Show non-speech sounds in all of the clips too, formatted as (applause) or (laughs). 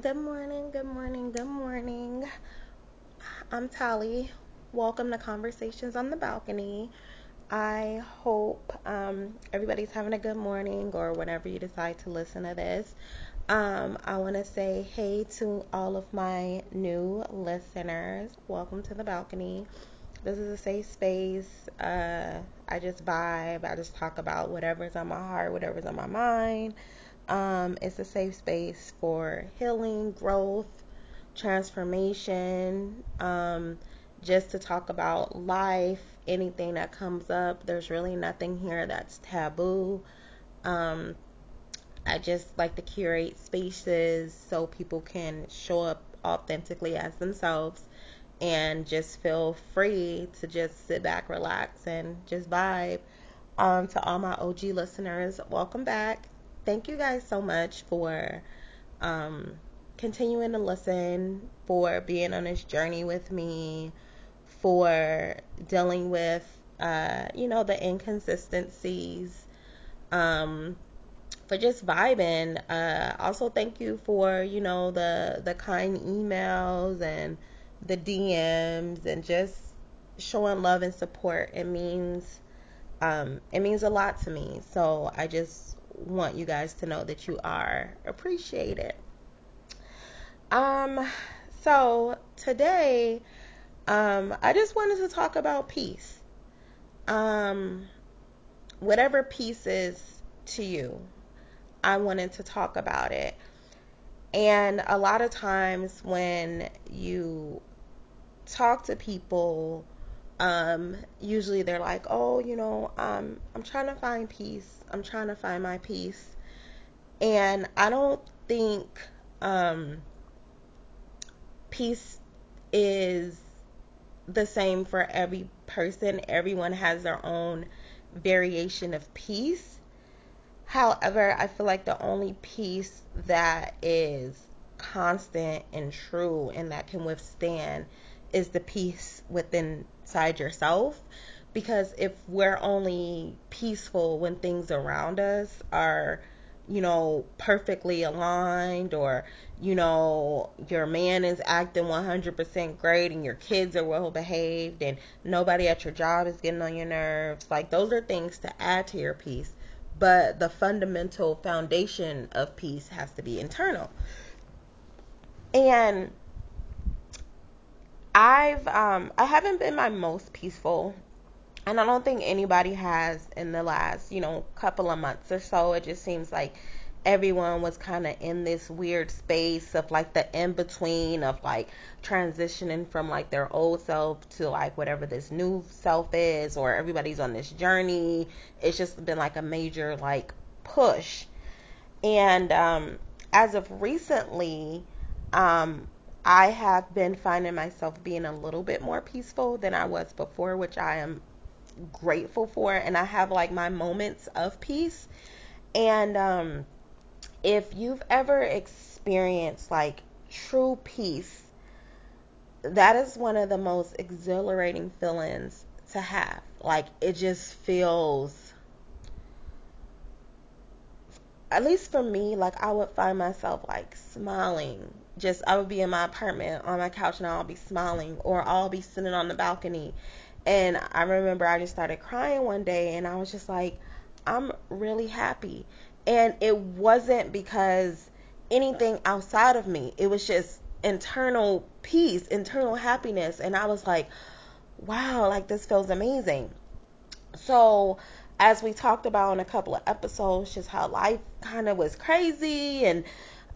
Good morning, good morning, good morning. I'm Tali. Welcome to Conversations on the Balcony. I hope um, everybody's having a good morning or whenever you decide to listen to this. Um, I want to say hey to all of my new listeners. Welcome to the balcony. This is a safe space. Uh, I just vibe. I just talk about whatever's on my heart, whatever's on my mind. Um, it's a safe space for healing, growth, transformation, um, just to talk about life, anything that comes up. There's really nothing here that's taboo. Um, I just like to curate spaces so people can show up authentically as themselves and just feel free to just sit back, relax, and just vibe. Um, to all my OG listeners, welcome back thank you guys so much for um, continuing to listen, for being on this journey with me, for dealing with, uh, you know, the inconsistencies, um, for just vibing. Uh, also, thank you for, you know, the the kind emails and the DMs and just showing love and support. It means um, it means a lot to me. So I just want you guys to know that you are appreciated. Um, so today, um, I just wanted to talk about peace. Um, whatever peace is to you, I wanted to talk about it. And a lot of times when you talk to people, um, usually they're like, oh, you know, um, I'm trying to find peace. I'm trying to find my peace. And I don't think um, peace is the same for every person. Everyone has their own variation of peace. However, I feel like the only peace that is constant and true and that can withstand is the peace within inside yourself because if we're only peaceful when things around us are you know, perfectly aligned or, you know, your man is acting 100% great and your kids are well behaved and nobody at your job is getting on your nerves. Like, those are things to add to your peace. But the fundamental foundation of peace has to be internal. And I've, um, I haven't been my most peaceful and I don't think anybody has in the last, you know, couple of months or so. It just seems like everyone was kind of in this weird space of like the in between of like transitioning from like their old self to like whatever this new self is, or everybody's on this journey. It's just been like a major like push. And um, as of recently, um, I have been finding myself being a little bit more peaceful than I was before, which I am grateful for and I have like my moments of peace. And um if you've ever experienced like true peace, that is one of the most exhilarating feelings to have. Like it just feels at least for me, like I would find myself like smiling. Just I would be in my apartment on my couch and I'll be smiling or I'll be sitting on the balcony and I remember I just started crying one day and I was just like, I'm really happy. And it wasn't because anything outside of me, it was just internal peace, internal happiness. And I was like, wow, like this feels amazing. So, as we talked about in a couple of episodes, just how life kind of was crazy and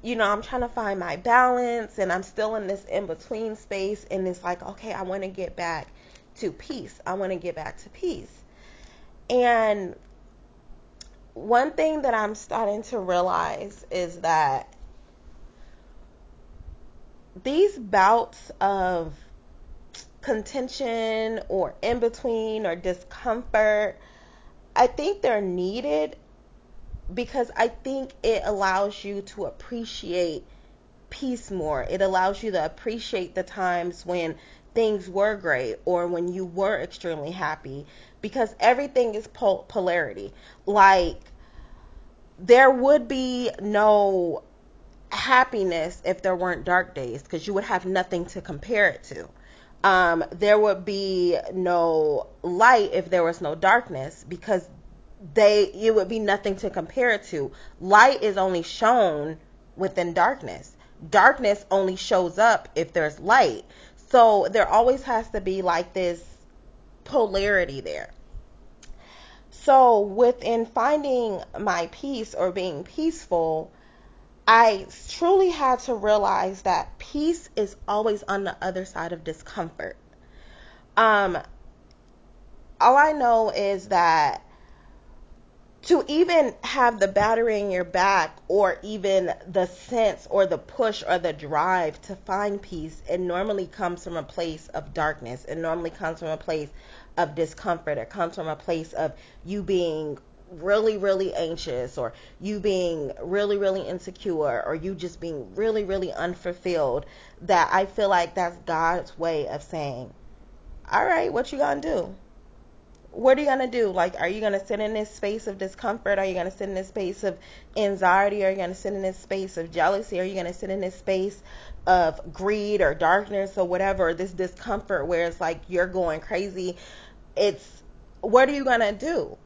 you know, I'm trying to find my balance and I'm still in this in between space and it's like, okay, I want to get back to peace. I want to get back to peace. And one thing that I'm starting to realize is that these bouts of contention or in between or discomfort, I think they're needed because I think it allows you to appreciate peace more. It allows you to appreciate the times when things were great or when you were extremely happy because everything is pol- polarity. Like, there would be no happiness if there weren't dark days because you would have nothing to compare it to. Um, there would be no light if there was no darkness because they it would be nothing to compare it to. Light is only shown within darkness. Darkness only shows up if there's light. So there always has to be like this polarity there. So within finding my peace or being peaceful, I truly had to realize that peace is always on the other side of discomfort. Um, all I know is that to even have the battery in your back or even the sense or the push or the drive to find peace, it normally comes from a place of darkness. It normally comes from a place of discomfort. It comes from a place of you being really, really anxious or you being really, really insecure or you just being really, really unfulfilled, that I feel like that's God's way of saying, all right, what you gonna do? What are you gonna do? Like, are you gonna sit in this space of discomfort? Are you gonna sit in this space of anxiety? Are you gonna sit in this space of jealousy? Are you gonna sit in this space of greed or darkness or whatever? This discomfort where it's like you're going crazy. It's what are you gonna do?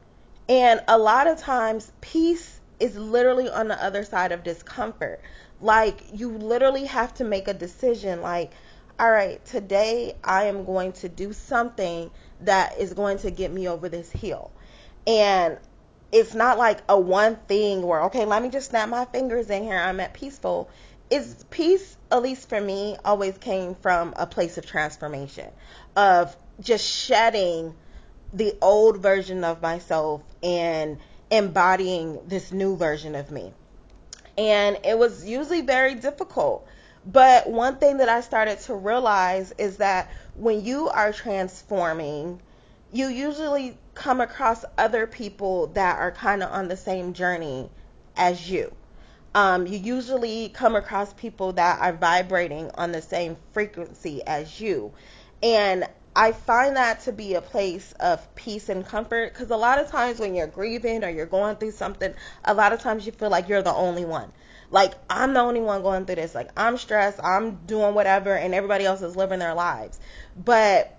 And a lot of times, peace is literally on the other side of discomfort. Like, you literally have to make a decision like, all right, today I am going to do something that is going to get me over this hill. And it's not like a one thing where, okay, let me just snap my fingers in here, I'm at peaceful. It's peace, at least for me, always came from a place of transformation, of just shedding the old version of myself and embodying this new version of me. And it was usually very difficult. But one thing that I started to realize is that when you are transforming, you usually come across other people that are kind of on the same journey as you. Um, you usually come across people that are vibrating on the same frequency as you. And I find that to be a place of peace and comfort because a lot of times when you're grieving or you're going through something, a lot of times you feel like you're the only one. Like, I'm the only one going through this. Like, I'm stressed, I'm doing whatever, and everybody else is living their lives. But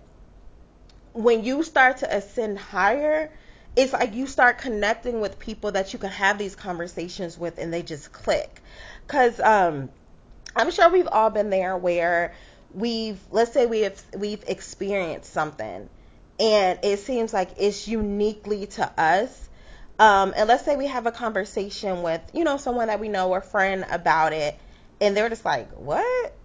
when you start to ascend higher, it's like you start connecting with people that you can have these conversations with and they just click. Because um, I'm sure we've all been there where we've let's say we have we've experienced something and it seems like it's uniquely to us um, and let's say we have a conversation with you know someone that we know or friend about it and they're just like what?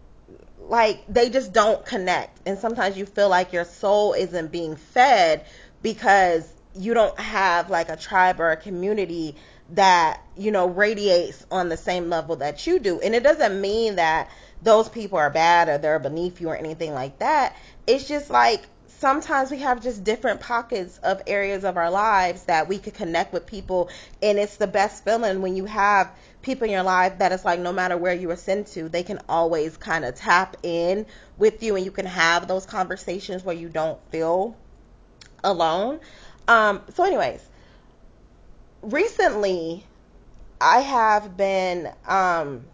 Like they just don't connect. And sometimes you feel like your soul isn't being fed because you don't have like a tribe or a community that you know radiates on the same level that you do. And it doesn't mean that those people are bad or they're beneath you or anything like that. It's just like sometimes we have just different pockets of areas of our lives that we could connect with people and it's the best feeling when you have people in your life that it's like no matter where you ascend to they can always kind of tap in with you and you can have those conversations where you don't feel alone. Um, so anyways recently i have been um,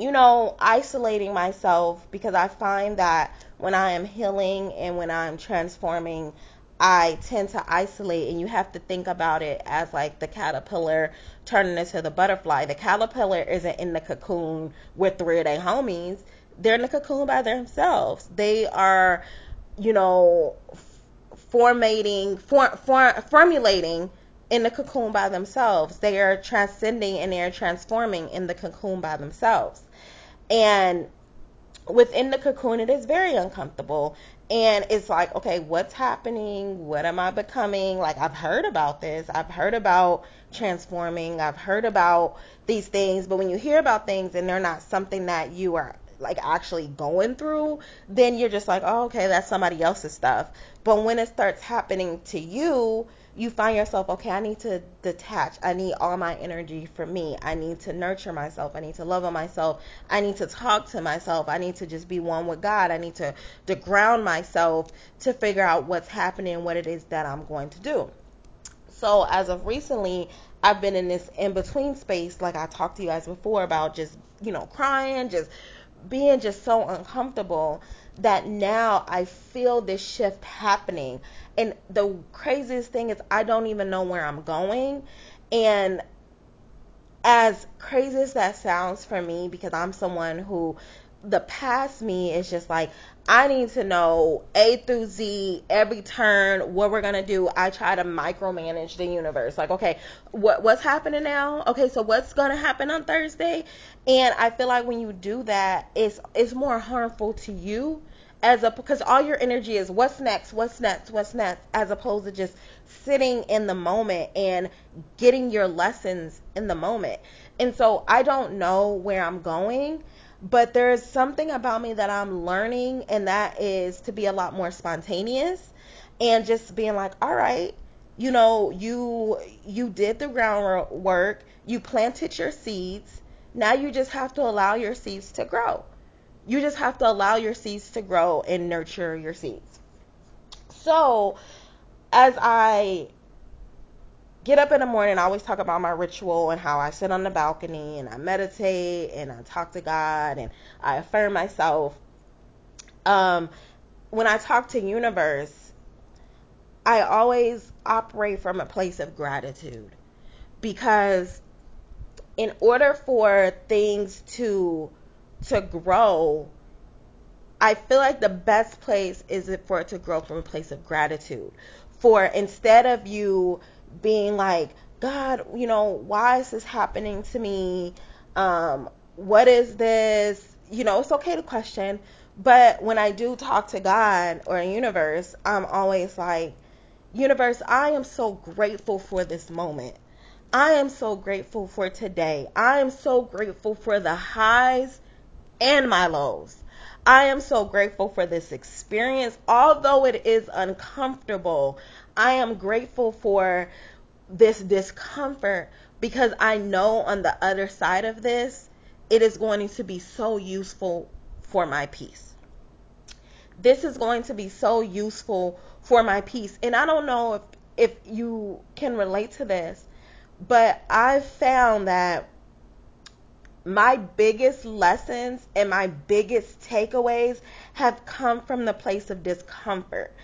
you know, isolating myself because I find that when I am healing and when I'm transforming, I tend to isolate, and you have to think about it as like the caterpillar turning into the butterfly. The caterpillar isn't in the cocoon with three of their homies, they're in the cocoon by themselves. They are, you know, formating, for, for, formulating in the cocoon by themselves. They are transcending and they are transforming in the cocoon by themselves. And within the cocoon, it is very uncomfortable. And it's like, okay, what's happening? What am I becoming? Like, I've heard about this. I've heard about transforming. I've heard about these things. But when you hear about things and they're not something that you are like actually going through, then you're just like, oh, okay, that's somebody else's stuff. But when it starts happening to you, you find yourself, okay, I need to detach. I need all my energy for me. I need to nurture myself. I need to love on myself. I need to talk to myself. I need to just be one with God. I need to, to ground myself to figure out what's happening what it is that I'm going to do. So as of recently, I've been in this in between space, like I talked to you guys before about just, you know, crying, just being just so uncomfortable that now I feel this shift happening. And the craziest thing is I don't even know where I'm going. And as crazy as that sounds for me, because I'm someone who the past me is just like I need to know A through Z every turn what we're gonna do. I try to micromanage the universe. Like, okay, what what's happening now? Okay, so what's gonna happen on Thursday? And I feel like when you do that, it's it's more harmful to you as a because all your energy is what's next, what's next, what's next, as opposed to just sitting in the moment and getting your lessons in the moment. And so I don't know where I'm going, but there's something about me that I'm learning, and that is to be a lot more spontaneous and just being like, all right, you know, you you did the groundwork, you planted your seeds. Now you just have to allow your seeds to grow. You just have to allow your seeds to grow and nurture your seeds. So, as I get up in the morning, I always talk about my ritual and how I sit on the balcony and I meditate and I talk to God and I affirm myself. Um, when I talk to universe, I always operate from a place of gratitude because in order for things to to grow, I feel like the best place is for it to grow from a place of gratitude. For instead of you being like, God, you know, why is this happening to me? Um, what is this? You know, it's okay to question, but when I do talk to God or universe, I'm always like, universe, I am so grateful for this moment. I am so grateful for today. I am so grateful for the highs and my lows. I am so grateful for this experience. Although it is uncomfortable, I am grateful for this discomfort because I know on the other side of this, it is going to be so useful for my peace. This is going to be so useful for my peace. And I don't know if, if you can relate to this, but I've found that my biggest lessons and my biggest takeaways have come from the place of discomfort.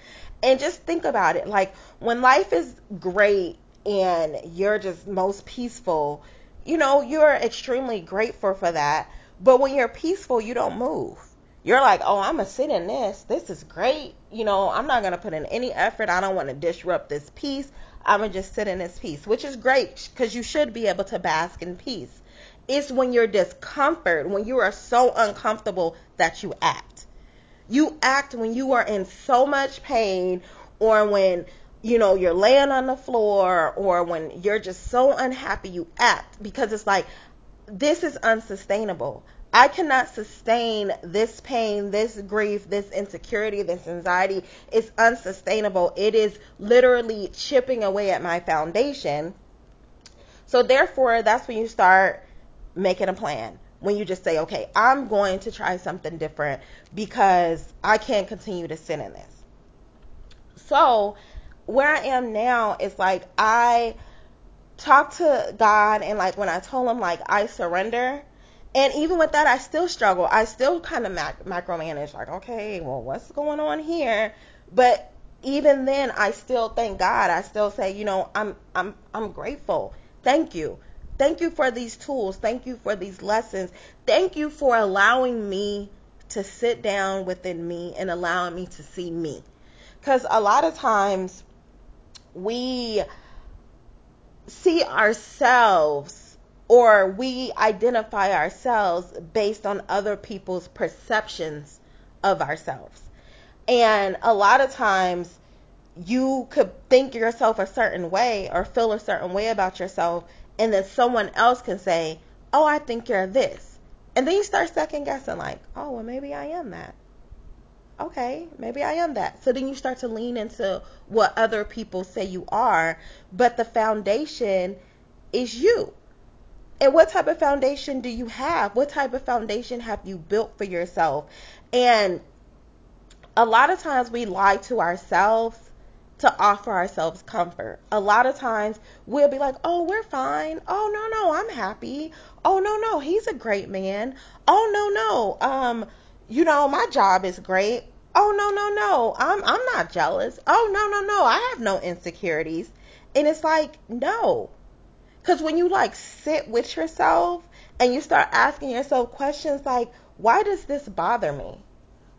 And just think about it like when life is great and you're just most peaceful, you know, you're extremely grateful for that. But when you're peaceful, you don't move. You're like, oh, I'm going to sit in this. This is great. You know, I'm not going to put in any effort. I don't want to disrupt this peace. I'm going to just sit in this peace, which is great because you should be able to bask in peace. It's when you're discomfort, when you are so uncomfortable that you act. You act when you are in so much pain or when you know you're laying on the floor or when you're just so unhappy you act because it's like this is unsustainable. I cannot sustain this pain, this grief, this insecurity, this anxiety. It's unsustainable. It is literally chipping away at my foundation. So therefore, that's when you start making a plan. When you just say, okay, I'm going to try something different because I can't continue to sit in this. So, where I am now is like I talk to God and like when I told him like I surrender and even with that I still struggle. I still kind of mac- micromanage like okay, well what's going on here? But even then I still thank God. I still say, you know, I'm I'm I'm grateful. Thank you. Thank you for these tools. Thank you for these lessons. Thank you for allowing me to sit down within me and allowing me to see me. Because a lot of times we see ourselves or we identify ourselves based on other people's perceptions of ourselves. And a lot of times you could think yourself a certain way or feel a certain way about yourself and then someone else can say, "Oh, I think you're this," and then you start second guessing, like, "Oh, well, maybe I am that." Okay, maybe I am that. So then you start to lean into what other people say you are, but the foundation is you. And what type of foundation do you have? What type of foundation have you built for yourself? And a lot of times we lie to ourselves to offer ourselves comfort. A lot of times we'll be like, oh, we're fine. Oh, no, no, I'm happy. Oh, no, no, he's a great man. Oh, no, no, um, you know, my job is great. Oh, no, no, no, I'm, I'm not jealous. Oh, no, no, no, I have no insecurities. And it's like, no. Because when you like sit with yourself and you start asking yourself questions like, why does this bother me?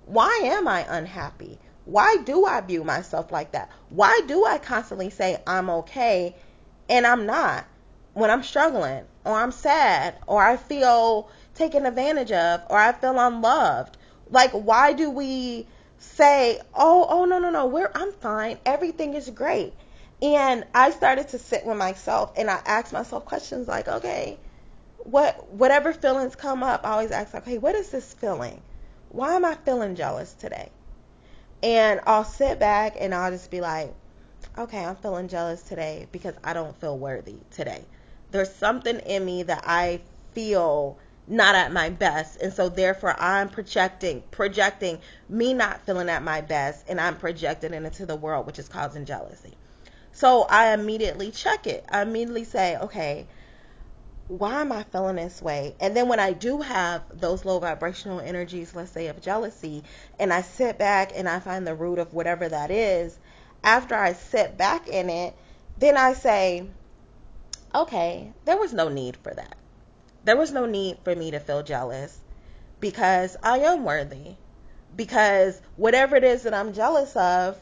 Why am I unhappy? Why do I view myself like that? Why do I constantly say I'm okay and I'm not when I'm struggling or I'm sad or I feel taken advantage of or I feel unloved? Like why do we say, "Oh, oh no, no, no, we're I'm fine. Everything is great." And I started to sit with myself and I asked myself questions like, "Okay, what whatever feelings come up, I always ask, okay, what is this feeling? Why am I feeling jealous today? And I'll sit back and I'll just be like, okay, I'm feeling jealous today because I don't feel worthy today. There's something in me that I feel not at my best and so therefore I'm projecting projecting me not feeling at my best and I'm projecting it into the world which is causing jealousy. So I immediately check it. I immediately say, okay, why am I feeling this way? And then when I do have those low vibrational energies, let's say of jealousy, and I sit back and I find the root of whatever that is, after I sit back in it, then I say, okay, there was no need for that. There was no need for me to feel jealous because I am worthy. Because whatever it is that I'm jealous of,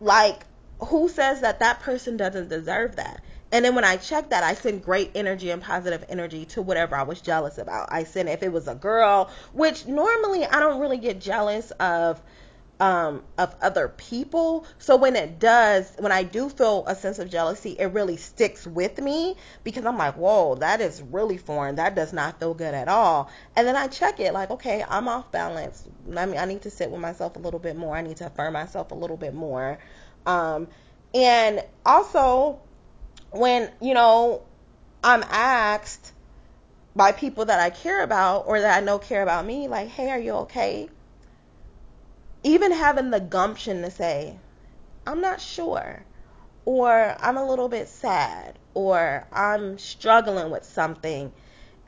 like, who says that that person doesn't deserve that? And then when I check that, I send great energy and positive energy to whatever I was jealous about. I send if it was a girl, which normally I don't really get jealous of um, of other people. So when it does, when I do feel a sense of jealousy, it really sticks with me because I'm like, whoa, that is really foreign. That does not feel good at all. And then I check it like, okay, I'm off balance. I mean, I need to sit with myself a little bit more. I need to affirm myself a little bit more. Um, and also, when, you know, I'm asked by people that I care about or that I know care about me, like, hey, are you okay? Even having the gumption to say, I'm not sure, or I'm a little bit sad, or I'm struggling with something.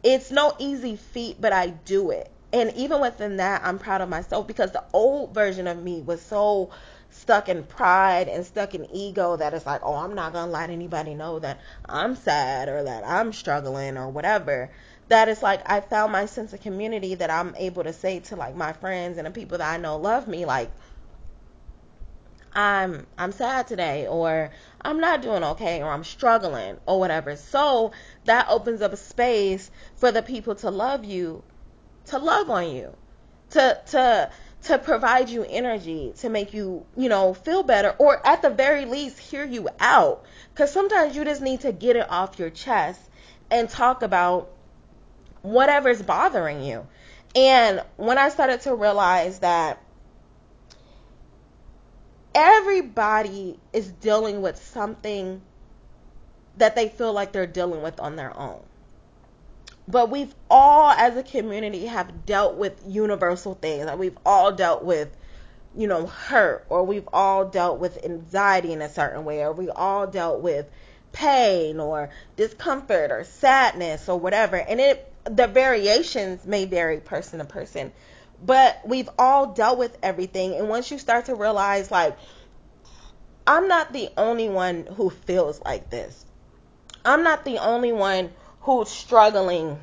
It's no easy feat, but I do it. And even within that, I'm proud of myself because the old version of me was so stuck in pride and stuck in ego that it's like, oh, I'm not going to let anybody know that I'm sad or that I'm struggling or whatever. That it's like I found my sense of community that I'm able to say to like my friends and the people that I know love me, like, I'm I'm sad today or I'm not doing okay or I'm struggling or whatever. So that opens up a space for the people to love you, to love on you, to to to provide you energy to make you, you know, feel better or at the very least hear you out. Because sometimes you just need to get it off your chest and talk about whatever's bothering you. And when I started to realize that everybody is dealing with something that they feel like they're dealing with on their own but we've all as a community have dealt with universal things. Like we've all dealt with you know hurt or we've all dealt with anxiety in a certain way or we all dealt with pain or discomfort or sadness or whatever. And it the variations may vary person to person. But we've all dealt with everything. And once you start to realize like I'm not the only one who feels like this. I'm not the only one who's struggling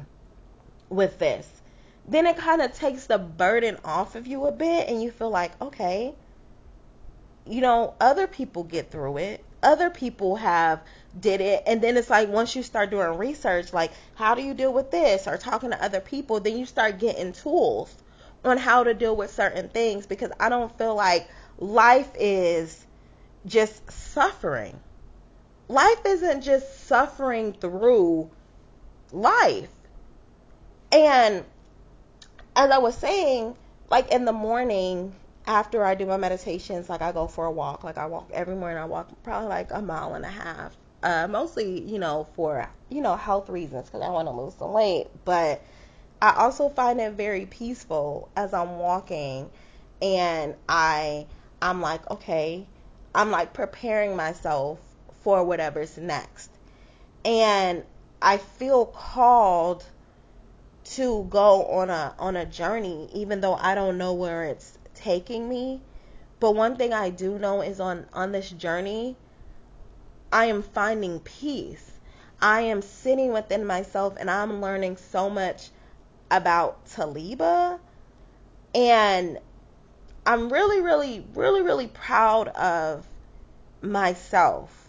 with this, then it kind of takes the burden off of you a bit and you feel like, okay, you know, other people get through it. Other people have did it and then it's like once you start doing research like how do you deal with this or talking to other people then you start getting tools on how to deal with certain things because I don't feel like life is just suffering. Life isn't just suffering through life. And as I was saying, like in the morning after I do my meditations, like I go for a walk. Like I walk every morning. I walk probably like a mile and a half. Uh, mostly, you know, for you know health reasons because I want to lose some weight. But I also find it very peaceful as I'm walking, and I I'm like, okay, I'm like preparing myself for whatever's next. And I feel called to go on a on a journey even though I don't know where it's taking me. But one thing I do know is on on this journey I am finding peace. I am sitting within myself and I'm learning so much about Taliba and I'm really really really really proud of myself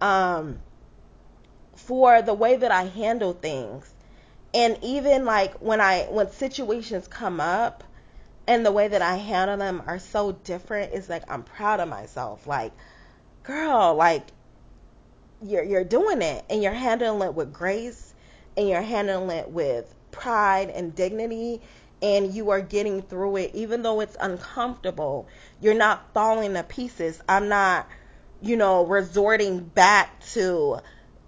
um for the way that I handle things. And even like when I when situations come up and the way that I handle them are so different, it's like I'm proud of myself. Like, girl, like you're you're doing it and you're handling it with grace and you're handling it with pride and dignity and you are getting through it even though it's uncomfortable. You're not falling to pieces. I'm not, you know, resorting back to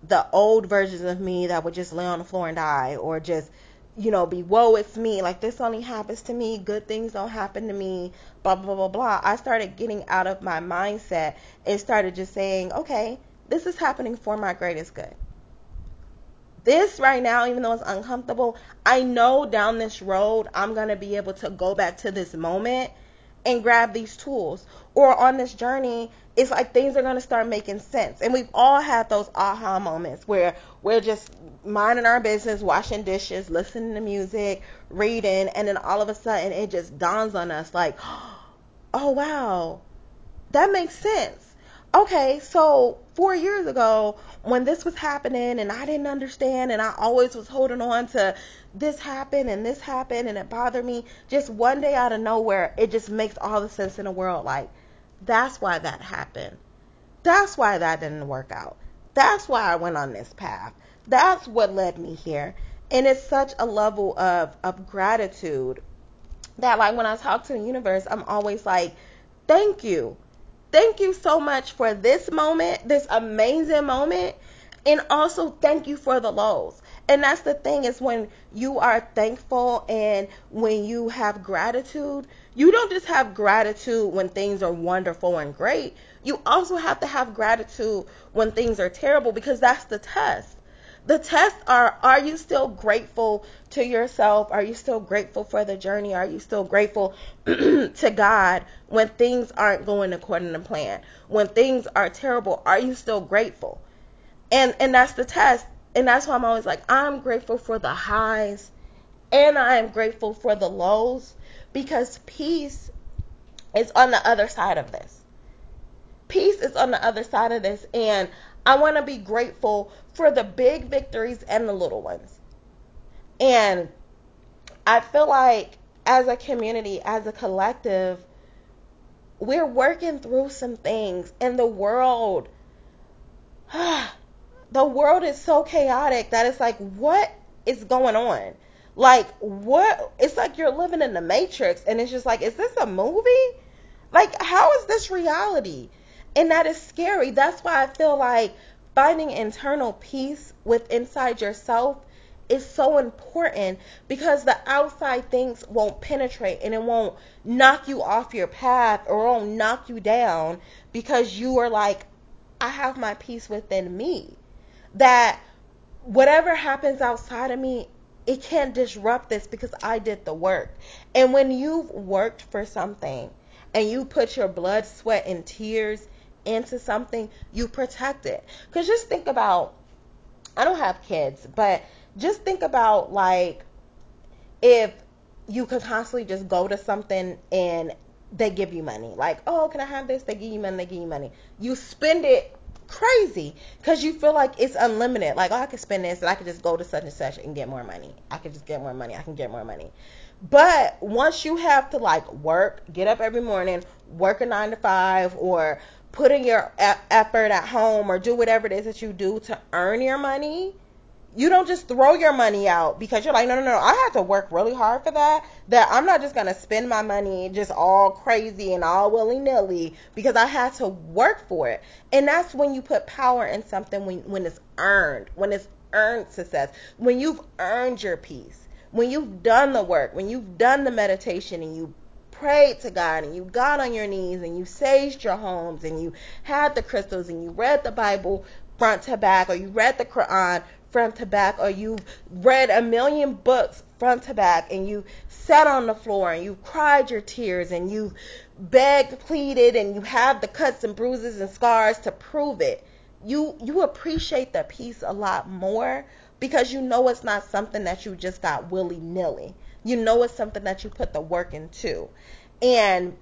the old versions of me that would just lay on the floor and die or just you know be woe it's me. Like this only happens to me. Good things don't happen to me. Blah blah blah blah i started getting out of my mindset and started just saying okay this is happening for my greatest good. This right now even though it's uncomfortable i know down this road i'm going to be able to go back to this moment and grab these tools. Or on this journey, it's like things are going to start making sense. And we've all had those aha moments where we're just minding our business, washing dishes, listening to music, reading, and then all of a sudden it just dawns on us like, (gasps) oh wow, that makes sense. Okay, so four years ago, when this was happening and I didn't understand and I always was holding on to this happened and this happened and it bothered me, just one day out of nowhere, it just makes all the sense in the world. Like, that's why that happened. That's why that didn't work out. That's why I went on this path. That's what led me here. And it's such a level of, of gratitude that, like, when I talk to the universe, I'm always like, thank you Thank you so much for this moment, this amazing moment. And also thank you for the lows. And that's the thing is when you are thankful and when you have gratitude, you don't just have gratitude when things are wonderful and great. You also have to have gratitude when things are terrible because that's the test. The tests are are you still grateful to yourself? Are you still grateful for the journey? Are you still grateful (clears throat) to God when things aren't going according to plan? When things are terrible, are you still grateful? And and that's the test. And that's why I'm always like I'm grateful for the highs and I am grateful for the lows because peace is on the other side of this. Peace is on the other side of this and I want to be grateful for the big victories and the little ones. And I feel like as a community, as a collective, we're working through some things and the world (sighs) the world is so chaotic that it's like what is going on? Like what it's like you're living in the matrix and it's just like is this a movie? Like how is this reality? And that is scary. That's why I feel like finding internal peace with inside yourself is so important because the outside things won't penetrate and it won't knock you off your path or won't knock you down because you are like, I have my peace within me. That whatever happens outside of me, it can't disrupt this because I did the work. And when you've worked for something and you put your blood, sweat, and tears into something, you protect it. Because just think about I don't have kids, but just think about like if you could constantly just go to something and they give you money. Like, oh, can I have this? They give you money, they give you money. You spend it crazy because you feel like it's unlimited. Like, oh, I could spend this and I could just go to such and such and get more money. I could just get more money. I can get more money. But once you have to like work, get up every morning, work a nine to five, or put in your effort at home, or do whatever it is that you do to earn your money, you don't just throw your money out because you're like, no, no, no, I had to work really hard for that. That I'm not just gonna spend my money just all crazy and all willy nilly because I had to work for it. And that's when you put power in something when when it's earned, when it's earned success, when you've earned your peace when you've done the work, when you've done the meditation and you prayed to God and you got on your knees and you saged your homes and you had the crystals and you read the Bible front to back or you read the Quran front to back or you've read a million books front to back and you sat on the floor and you cried your tears and you begged, pleaded, and you have the cuts and bruises and scars to prove it. You you appreciate the peace a lot more because you know it's not something that you just got willy nilly. You know it's something that you put the work into. And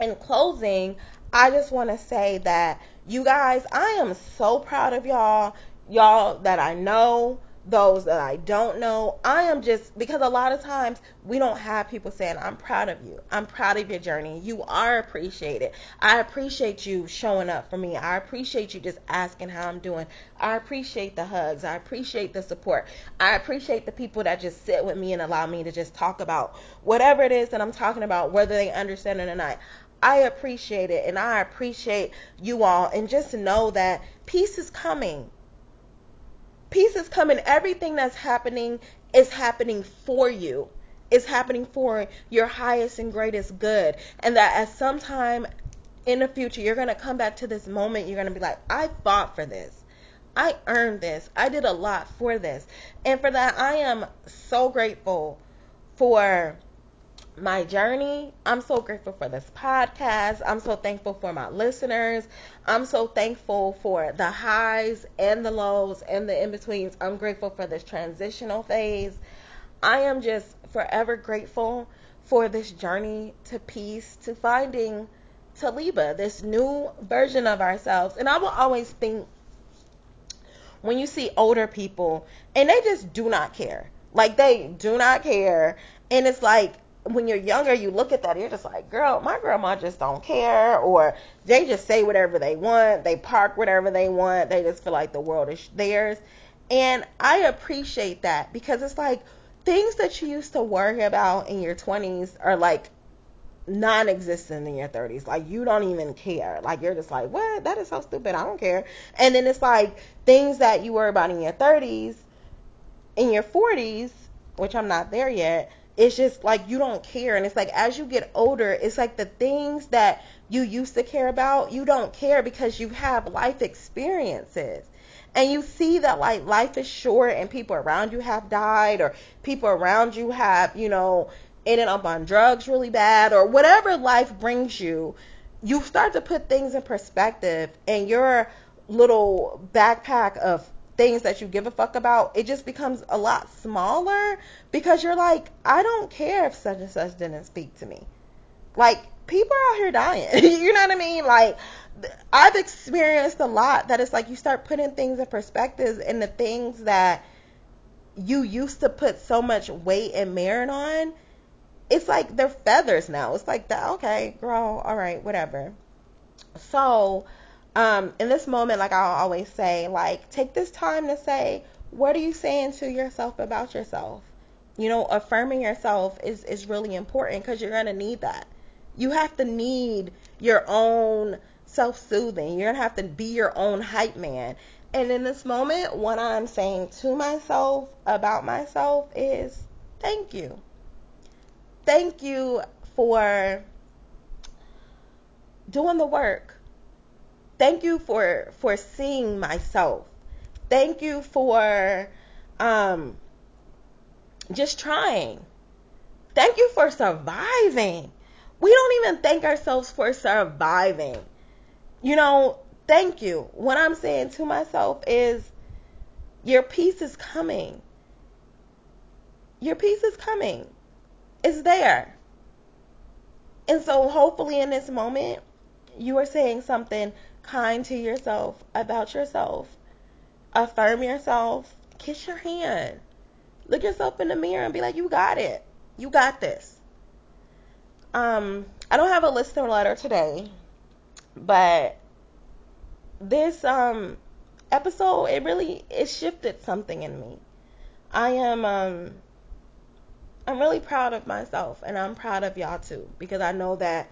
in closing, I just want to say that you guys, I am so proud of y'all, y'all that I know, those that I don't know. I am just because a lot of times we don't have people saying, I'm proud of you. I'm proud of your journey. You are appreciated. I appreciate you showing up for me. I appreciate you just asking how I'm doing. I appreciate the hugs. I appreciate the support. I appreciate the people that just sit with me and allow me to just talk about whatever it is that I'm talking about, whether they understand it or not. I appreciate it and I appreciate you all and just know that peace is coming peace is coming. Everything that's happening is happening for you. It's happening for your highest and greatest good. And that at some time in the future, you're going to come back to this moment. You're going to be like, I fought for this. I earned this. I did a lot for this. And for that, I am so grateful for my journey. I'm so grateful for this podcast. I'm so thankful for my listeners. I'm so thankful for the highs and the lows and the in betweens. I'm grateful for this transitional phase. I am just forever grateful for this journey to peace, to finding Taliba, this new version of ourselves. And I will always think when you see older people and they just do not care. Like they do not care. And it's like when you're younger, you look at that, you're just like, girl, my grandma just don't care, or they just say whatever they want, they park whatever they want, they just feel like the world is theirs. And I appreciate that because it's like things that you used to worry about in your 20s are like non existent in your 30s. Like, you don't even care. Like, you're just like, what? That is so stupid. I don't care. And then it's like things that you worry about in your 30s, in your 40s, which I'm not there yet it's just like you don't care. And it's like as you get older it's like the things that you used to care about you don't care because you have life experiences. And you see that like life is short and people around you have died or people around you have you know ended up on drugs really bad or whatever life brings you you start to put things in perspective and your little backpack of things that you give a fuck about, it just becomes a lot smaller because you're like, I don't care if such and such didn't speak to me. Like, people are out here dying. (laughs) you know what I mean? Like, I've experienced a lot that it's like you start putting things in perspective and the things that you used to put so much weight and merit on, it's like they're feathers now. It's like that, okay, girl, all right, whatever. So, um, in this moment, like I'll always say, like, take this time to say, what are you saying to yourself about yourself? You know, affirming yourself is, is really important because you're to need that. You have to need your own self soothing. You're to have to be your own hype man. And in this moment, what I'm saying to myself about myself is thank you. Thank you for doing the work thank you for for seeing myself. Thank you for um just trying. Thank you for surviving. We don't even thank ourselves for surviving. You know, thank you. What I'm saying to myself is your peace is coming. Your peace is coming. It's there. And so hopefully in this moment you are saying something kind to yourself about yourself. Affirm yourself. Kiss your hand. Look yourself in the mirror and be like, you got it. You got this. Um, I don't have a listener letter today, but this um episode it really it shifted something in me. I am um I'm really proud of myself and I'm proud of y'all too because I know that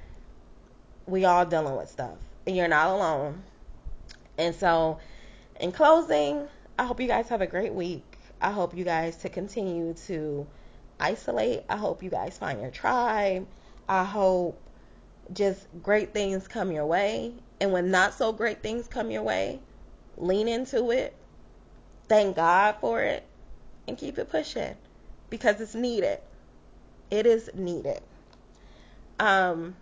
we all dealing with stuff you're not alone. And so, in closing, I hope you guys have a great week. I hope you guys to continue to isolate. I hope you guys find your tribe. I hope just great things come your way. And when not so great things come your way, lean into it, thank God for it, and keep it pushing because it's needed. It is needed. Um,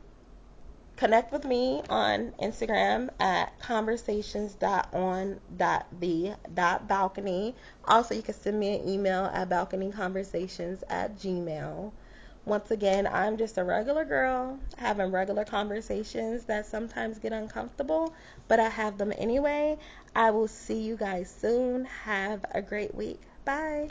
connect with me on Instagram at conversations.on.the.balcony. Also, you can send me an email at balconyconversations at gmail. Once again, I'm just a regular girl having regular conversations that sometimes get uncomfortable, but I have them anyway. I will see you guys soon. Have a great week. Bye.